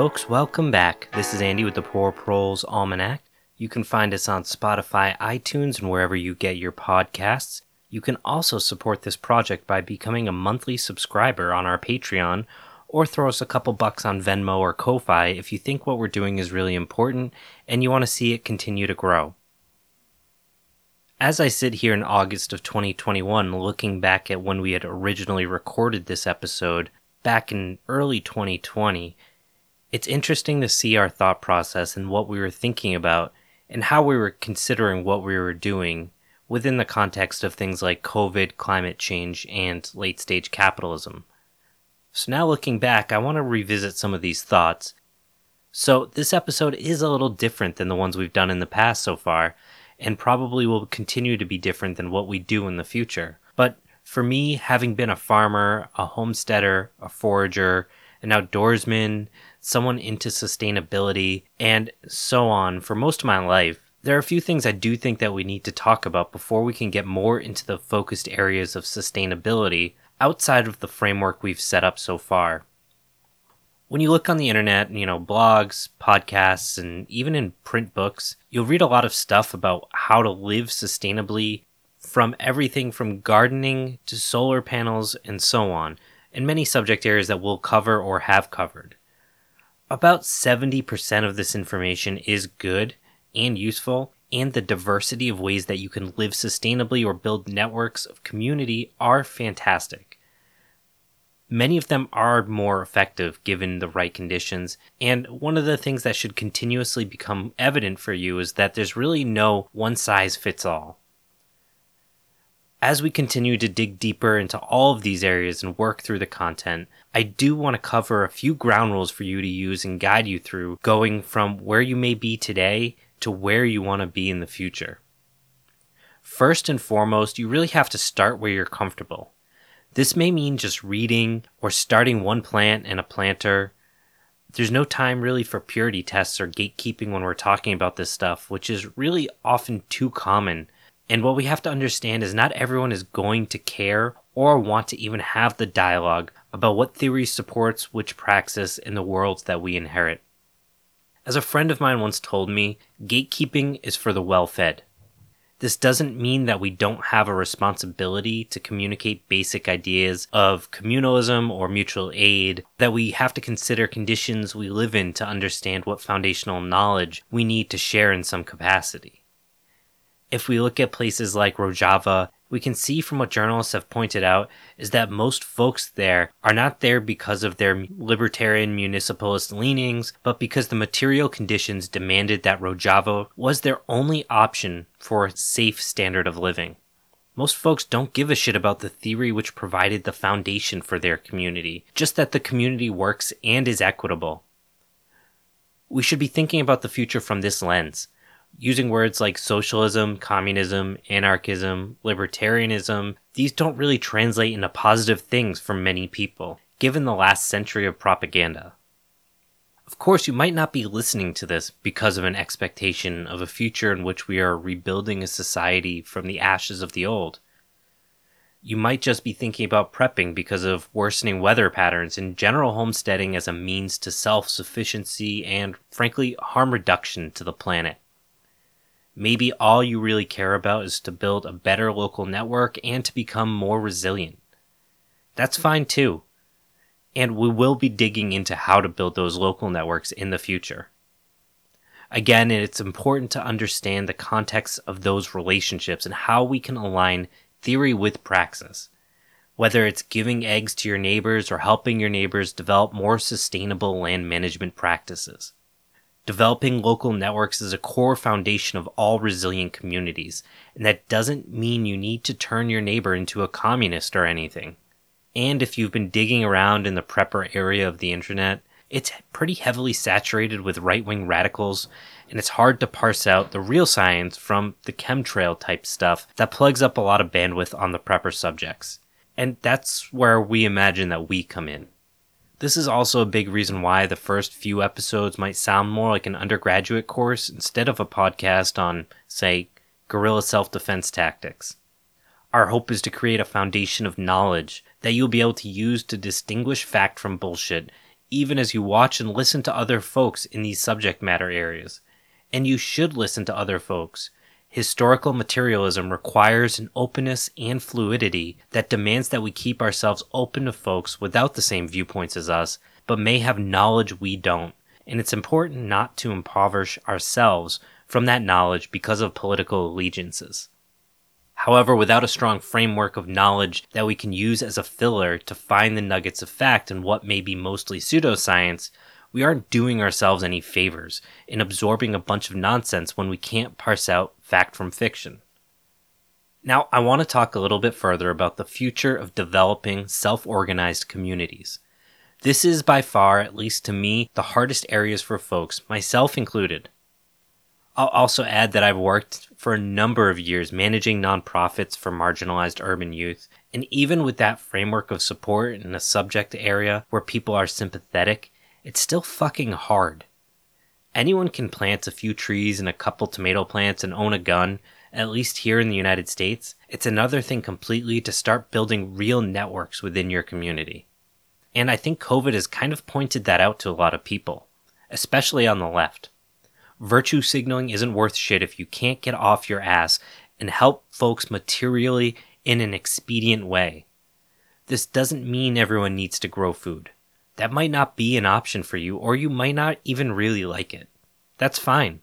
folks, welcome back. This is Andy with the Poor Proles Almanac. You can find us on Spotify, iTunes, and wherever you get your podcasts. You can also support this project by becoming a monthly subscriber on our Patreon or throw us a couple bucks on Venmo or Ko-Fi if you think what we're doing is really important and you want to see it continue to grow. As I sit here in August of 2021 looking back at when we had originally recorded this episode back in early 2020, it's interesting to see our thought process and what we were thinking about and how we were considering what we were doing within the context of things like COVID, climate change, and late stage capitalism. So now looking back, I want to revisit some of these thoughts. So this episode is a little different than the ones we've done in the past so far, and probably will continue to be different than what we do in the future. But for me, having been a farmer, a homesteader, a forager, an outdoorsman, someone into sustainability, and so on for most of my life, there are a few things I do think that we need to talk about before we can get more into the focused areas of sustainability outside of the framework we've set up so far. When you look on the internet, you know, blogs, podcasts, and even in print books, you'll read a lot of stuff about how to live sustainably from everything from gardening to solar panels and so on, and many subject areas that we'll cover or have covered. About 70% of this information is good and useful, and the diversity of ways that you can live sustainably or build networks of community are fantastic. Many of them are more effective given the right conditions, and one of the things that should continuously become evident for you is that there's really no one size fits all. As we continue to dig deeper into all of these areas and work through the content, I do want to cover a few ground rules for you to use and guide you through going from where you may be today to where you want to be in the future. First and foremost, you really have to start where you're comfortable. This may mean just reading or starting one plant in a planter. There's no time really for purity tests or gatekeeping when we're talking about this stuff, which is really often too common. And what we have to understand is not everyone is going to care or want to even have the dialogue about what theory supports which praxis in the worlds that we inherit. As a friend of mine once told me, gatekeeping is for the well fed. This doesn't mean that we don't have a responsibility to communicate basic ideas of communalism or mutual aid, that we have to consider conditions we live in to understand what foundational knowledge we need to share in some capacity. If we look at places like Rojava we can see from what journalists have pointed out is that most folks there are not there because of their libertarian municipalist leanings, but because the material conditions demanded that Rojava was their only option for a safe standard of living. Most folks don't give a shit about the theory which provided the foundation for their community, just that the community works and is equitable. We should be thinking about the future from this lens using words like socialism, communism, anarchism, libertarianism, these don't really translate into positive things for many people, given the last century of propaganda. Of course, you might not be listening to this because of an expectation of a future in which we are rebuilding a society from the ashes of the old. You might just be thinking about prepping because of worsening weather patterns and general homesteading as a means to self sufficiency and, frankly, harm reduction to the planet. Maybe all you really care about is to build a better local network and to become more resilient. That's fine too. And we will be digging into how to build those local networks in the future. Again, it's important to understand the context of those relationships and how we can align theory with praxis. Whether it's giving eggs to your neighbors or helping your neighbors develop more sustainable land management practices. Developing local networks is a core foundation of all resilient communities, and that doesn't mean you need to turn your neighbor into a communist or anything. And if you've been digging around in the prepper area of the internet, it's pretty heavily saturated with right wing radicals, and it's hard to parse out the real science from the chemtrail type stuff that plugs up a lot of bandwidth on the prepper subjects. And that's where we imagine that we come in. This is also a big reason why the first few episodes might sound more like an undergraduate course instead of a podcast on, say, guerrilla self defense tactics. Our hope is to create a foundation of knowledge that you'll be able to use to distinguish fact from bullshit even as you watch and listen to other folks in these subject matter areas. And you should listen to other folks. Historical materialism requires an openness and fluidity that demands that we keep ourselves open to folks without the same viewpoints as us, but may have knowledge we don't. And it's important not to impoverish ourselves from that knowledge because of political allegiances. However, without a strong framework of knowledge that we can use as a filler to find the nuggets of fact in what may be mostly pseudoscience, we aren't doing ourselves any favors in absorbing a bunch of nonsense when we can't parse out fact from fiction. Now, I want to talk a little bit further about the future of developing self organized communities. This is by far, at least to me, the hardest areas for folks, myself included. I'll also add that I've worked for a number of years managing nonprofits for marginalized urban youth. And even with that framework of support in a subject area where people are sympathetic, it's still fucking hard. Anyone can plant a few trees and a couple tomato plants and own a gun, at least here in the United States. It's another thing completely to start building real networks within your community. And I think COVID has kind of pointed that out to a lot of people, especially on the left. Virtue signaling isn't worth shit if you can't get off your ass and help folks materially in an expedient way. This doesn't mean everyone needs to grow food. That might not be an option for you, or you might not even really like it. That's fine.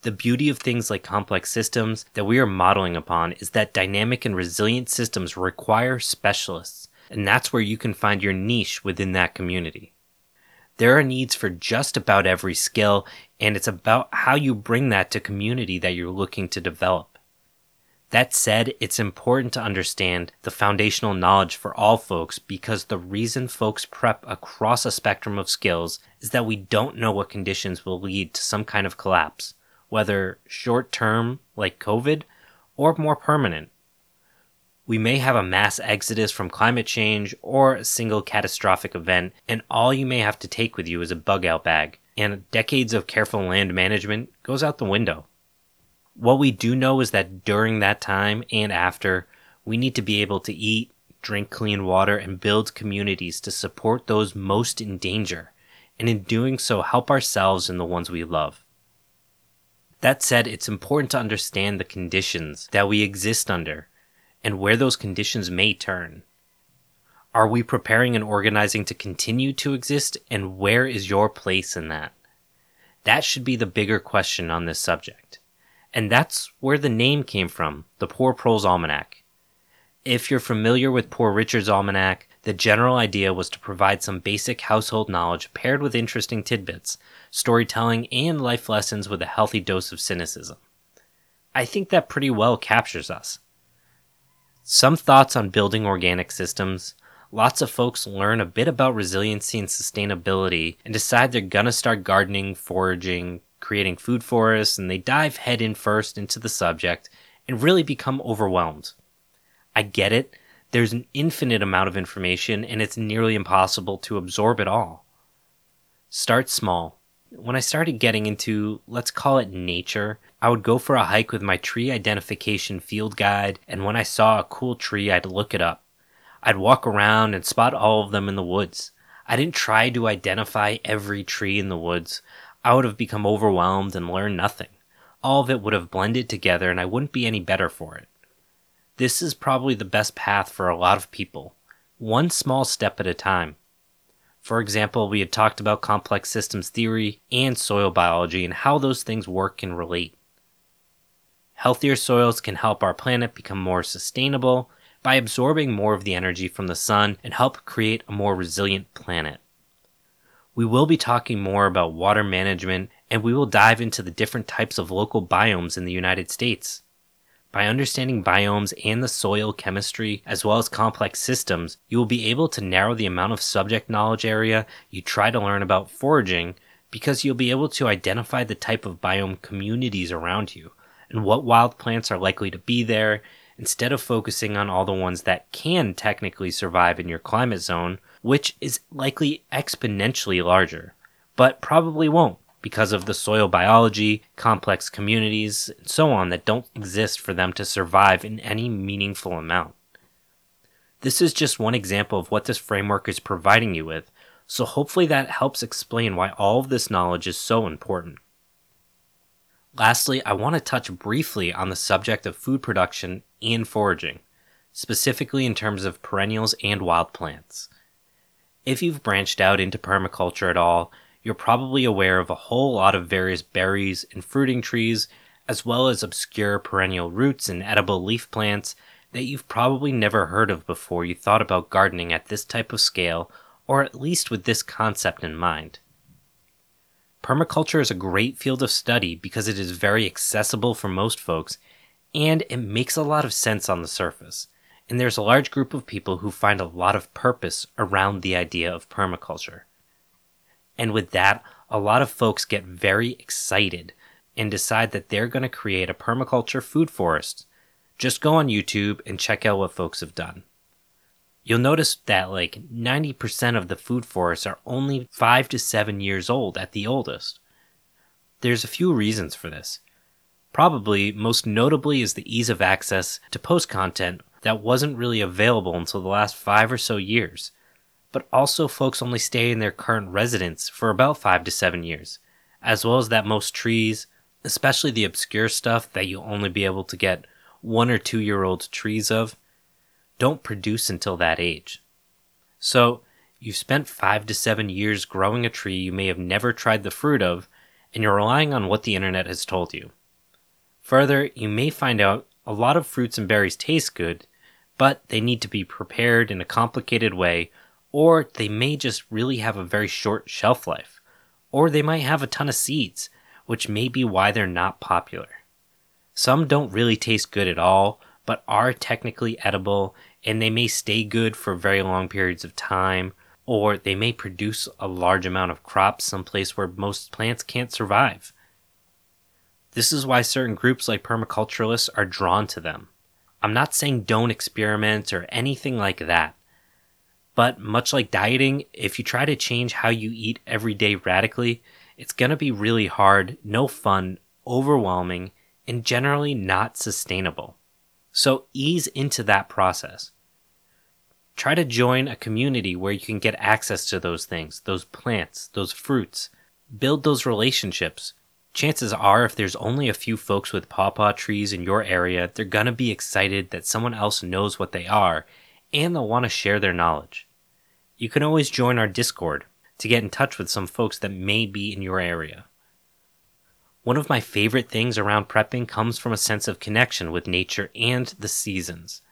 The beauty of things like complex systems that we are modeling upon is that dynamic and resilient systems require specialists, and that's where you can find your niche within that community. There are needs for just about every skill, and it's about how you bring that to community that you're looking to develop. That said, it's important to understand the foundational knowledge for all folks because the reason folks prep across a spectrum of skills is that we don't know what conditions will lead to some kind of collapse, whether short term, like COVID, or more permanent, we may have a mass exodus from climate change or a single catastrophic event, and all you may have to take with you is a bug out bag, and decades of careful land management goes out the window. What we do know is that during that time and after, we need to be able to eat, drink clean water, and build communities to support those most in danger, and in doing so, help ourselves and the ones we love. That said, it's important to understand the conditions that we exist under and where those conditions may turn. Are we preparing and organizing to continue to exist, and where is your place in that? That should be the bigger question on this subject. And that's where the name came from, the Poor Proles Almanac. If you're familiar with Poor Richard's Almanac, the general idea was to provide some basic household knowledge paired with interesting tidbits, storytelling, and life lessons with a healthy dose of cynicism. I think that pretty well captures us. Some thoughts on building organic systems. Lots of folks learn a bit about resiliency and sustainability and decide they're gonna start gardening, foraging, creating food forests, and they dive head in first into the subject and really become overwhelmed. I get it. There's an infinite amount of information and it's nearly impossible to absorb it all. Start small when I started getting into, let's call it nature, I would go for a hike with my tree identification field guide, and when I saw a cool tree, I'd look it up. I'd walk around and spot all of them in the woods. I didn't try to identify every tree in the woods. I would have become overwhelmed and learned nothing. All of it would have blended together and I wouldn't be any better for it. This is probably the best path for a lot of people. One small step at a time. For example, we had talked about complex systems theory and soil biology and how those things work and relate. Healthier soils can help our planet become more sustainable by absorbing more of the energy from the sun and help create a more resilient planet. We will be talking more about water management and we will dive into the different types of local biomes in the United States. By understanding biomes and the soil chemistry, as well as complex systems, you will be able to narrow the amount of subject knowledge area you try to learn about foraging because you'll be able to identify the type of biome communities around you and what wild plants are likely to be there instead of focusing on all the ones that can technically survive in your climate zone, which is likely exponentially larger, but probably won't because of the soil biology, complex communities, and so on that don't exist for them to survive in any meaningful amount. This is just one example of what this framework is providing you with, So hopefully that helps explain why all of this knowledge is so important. Lastly, I want to touch briefly on the subject of food production and foraging, specifically in terms of perennials and wild plants. If you've branched out into permaculture at all, you're probably aware of a whole lot of various berries and fruiting trees, as well as obscure perennial roots and edible leaf plants that you've probably never heard of before you thought about gardening at this type of scale, or at least with this concept in mind. Permaculture is a great field of study because it is very accessible for most folks and it makes a lot of sense on the surface. And there's a large group of people who find a lot of purpose around the idea of permaculture. And with that, a lot of folks get very excited and decide that they're going to create a permaculture food forest. Just go on YouTube and check out what folks have done. You'll notice that like 90% of the food forests are only 5 to 7 years old at the oldest. There's a few reasons for this. Probably most notably is the ease of access to post content that wasn't really available until the last 5 or so years. But also folks only stay in their current residence for about 5 to 7 years, as well as that most trees, especially the obscure stuff that you'll only be able to get 1 or 2 year old trees of, don't produce until that age. So, you've spent five to seven years growing a tree you may have never tried the fruit of, and you're relying on what the internet has told you. Further, you may find out a lot of fruits and berries taste good, but they need to be prepared in a complicated way, or they may just really have a very short shelf life, or they might have a ton of seeds, which may be why they're not popular. Some don't really taste good at all, but are technically edible and they may stay good for very long periods of time, or they may produce a large amount of crops someplace where most plants can't survive. This is why certain groups like permaculturalists are drawn to them. I'm not saying don't experiment or anything like that. But much like dieting, if you try to change how you eat every day radically, it's going to be really hard, no fun, overwhelming, and generally not sustainable. So ease into that process. Try to join a community where you can get access to those things, those plants, those fruits. Build those relationships. Chances are, if there's only a few folks with pawpaw trees in your area, they're gonna be excited that someone else knows what they are, and they'll want to share their knowledge. You can always join our Discord to get in touch with some folks that may be in your area. One of my favorite things around prepping comes from a sense of connection with nature and the seasons.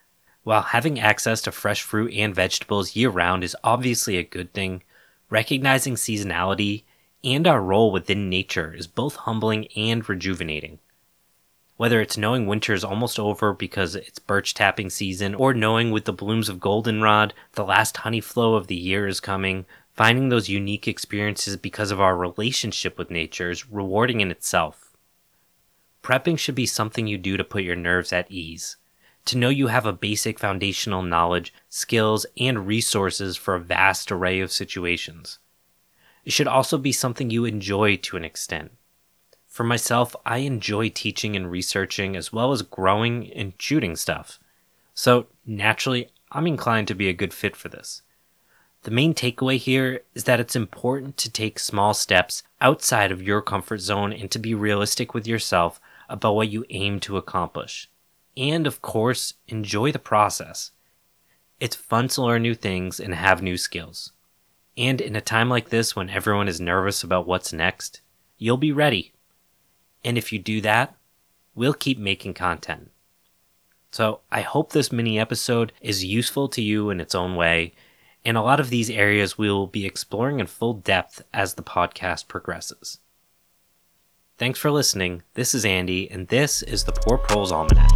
While having access to fresh fruit and vegetables year round is obviously a good thing, recognizing seasonality and our role within nature is both humbling and rejuvenating. Whether it's knowing winter is almost over because it's birch tapping season, or knowing with the blooms of goldenrod the last honey flow of the year is coming, Finding those unique experiences because of our relationship with nature is rewarding in itself. Prepping should be something you do to put your nerves at ease, to know you have a basic foundational knowledge, skills, and resources for a vast array of situations. It should also be something you enjoy to an extent. For myself, I enjoy teaching and researching as well as growing and shooting stuff. So naturally, I'm inclined to be a good fit for this. The main takeaway here is that it's important to take small steps outside of your comfort zone and to be realistic with yourself about what you aim to accomplish. And of course, enjoy the process. It's fun to learn new things and have new skills. And in a time like this when everyone is nervous about what's next, you'll be ready. And if you do that, we'll keep making content. So I hope this mini episode is useful to you in its own way and a lot of these areas we will be exploring in full depth as the podcast progresses. Thanks for listening. This is Andy, and this is the Poor Proles Almanac.